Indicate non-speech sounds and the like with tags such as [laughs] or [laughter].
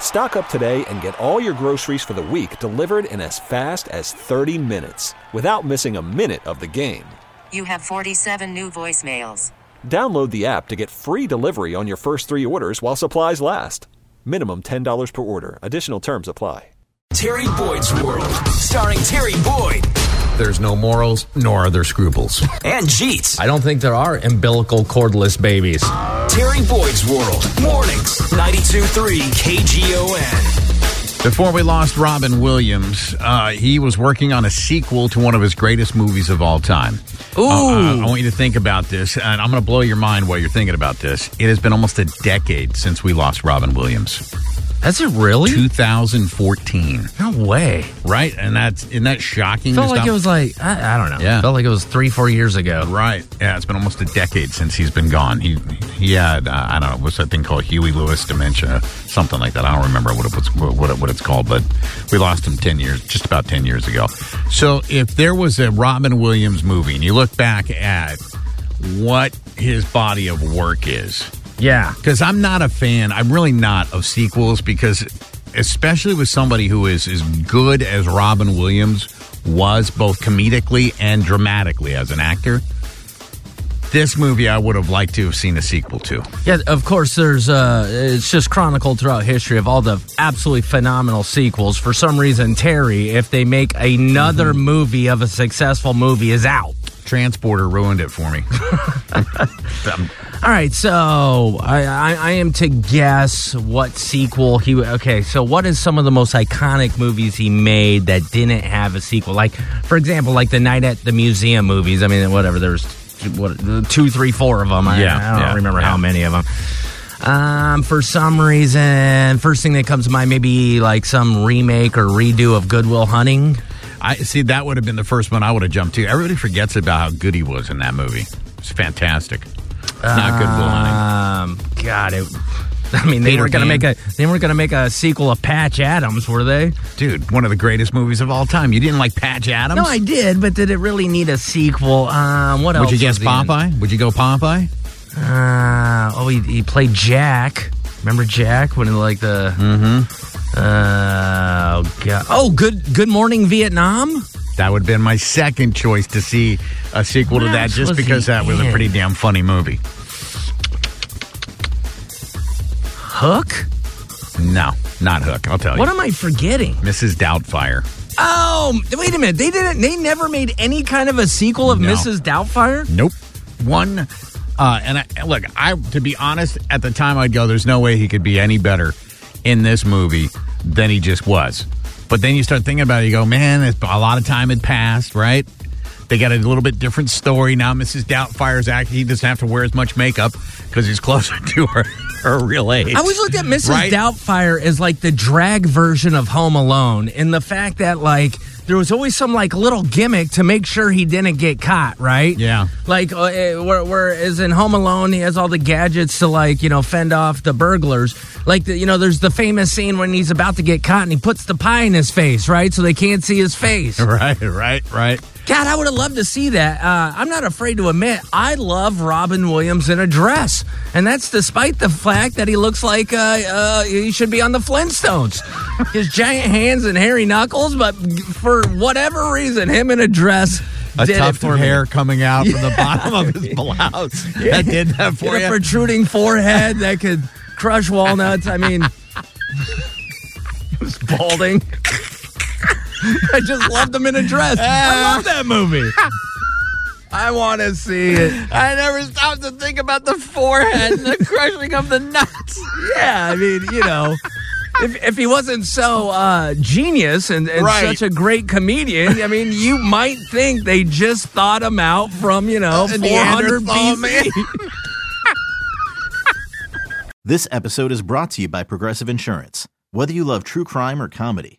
Stock up today and get all your groceries for the week delivered in as fast as 30 minutes without missing a minute of the game. You have 47 new voicemails. Download the app to get free delivery on your first three orders while supplies last. Minimum $10 per order. Additional terms apply. Terry Boyd's World, starring Terry Boyd There's no morals, nor are there scruples. and Jeets. I don't think there are umbilical cordless babies. Terry Boyd's World, mornings, 92.3 KGON. Before we lost Robin Williams, uh, he was working on a sequel to one of his greatest movies of all time. Ooh. Uh, I want you to think about this, and I'm going to blow your mind while you're thinking about this. It has been almost a decade since we lost Robin Williams. Has it really? 2014, No way. right? And that's isn't that shocking? Felt like it was like I, I don't know. Yeah. Felt like it was three, four years ago. Right. Yeah, it's been almost a decade since he's been gone. He he had uh, I don't know what's that thing called Huey Lewis dementia, something like that. I don't remember what it was what it, what it's called, but we lost him ten years, just about ten years ago. So if there was a Robin Williams movie, and you look back at what his body of work is, Yeah. because I'm not a fan. I'm really not of sequels because, especially with somebody who is as good as Robin Williams was, both comedically and dramatically as an actor. This movie, I would have liked to have seen a sequel to. Yeah, of course, there's, uh, it's just chronicled throughout history of all the absolutely phenomenal sequels. For some reason, Terry, if they make another Mm-hmm. movie of a successful movie, is out. Transporter ruined it for me. [laughs] All right, so I, I, I am to guess what sequel he. Okay, so what is some of the most iconic movies he made that didn't have a sequel? Like, for example, like the Night at the Museum movies. I mean, whatever. There's what two, three, four of them. I, Yeah, I don't yeah, remember yeah. how many of them. Um, for some reason, first thing that comes to mind, maybe like some remake or redo of Good Will Hunting. I see that would have been the first one I would have jumped to. Everybody forgets about how good he was in that movie. It's fantastic. It's not good Will Hunting. Um, God, it. I mean, they Peter weren't gonna Pan. make a they weren't gonna make a sequel of Patch Adams, were they? Dude, one of the greatest movies of all time. You didn't like Patch Adams? No, I did, but did it really need a sequel? Um, what else? Would you guess was he in? Popeye? Would you go Popeye? Uh, oh, he, he played Jack. Remember Jack when he like the. Mm-hmm. Uh, oh god. Oh, good. Good Morning Vietnam. That would have been my second choice to see a sequel to What that, else just was because he that was a in? pretty damn funny movie. Hook. No, not Hook. I'll tell you. What am I forgetting? Mrs. Doubtfire. Oh, wait a minute. They didn't. They never made any kind of a sequel of No. Mrs. Doubtfire. Nope. One. Uh, and I, look, I to be honest, at the time I'd go, "There's no way he could be any better in this movie than he just was." But then you start thinking about it, you go, "Man, it's, a lot of time had passed, right?" They got a little bit different story now. Mrs. Doubtfire's he doesn't have to wear as much makeup because he's closer [laughs] to her her real age. I always looked at Mrs. Right? Doubtfire as like the drag version of Home Alone, in the fact that like there was always some like little gimmick to make sure he didn't get caught, right? Yeah. Like uh, eh, whereas in Home Alone, he has all the gadgets to like you know fend off the burglars. Like the, you know, there's the famous scene when he's about to get caught and he puts the pie in his face, right, so they can't see his face. [laughs] Right, right, right. God, I would have loved to see that. Uh, I'm not afraid to admit I love Robin Williams in a dress, and that's despite the fact that he looks like uh, uh, he should be on the Flintstones. [laughs] His giant hands and hairy knuckles, but for whatever reason, him in a dress A tuft for of me. hair coming out from the [laughs] bottom of his blouse. [laughs] That did that for Get a protruding forehead that could crush walnuts. I mean, he was balding. [laughs] I just loved him in a dress. I love that movie. [laughs] I want to see it. I never stopped to think about the forehead and the [laughs] crushing of the nuts. Yeah, I mean, you know. If, if he wasn't so uh, genius and, and Right. such a great comedian, I mean, you might think they just thought him out from, you know, A 400 BC. This episode is brought to you by Progressive Insurance. Whether you love true crime or comedy,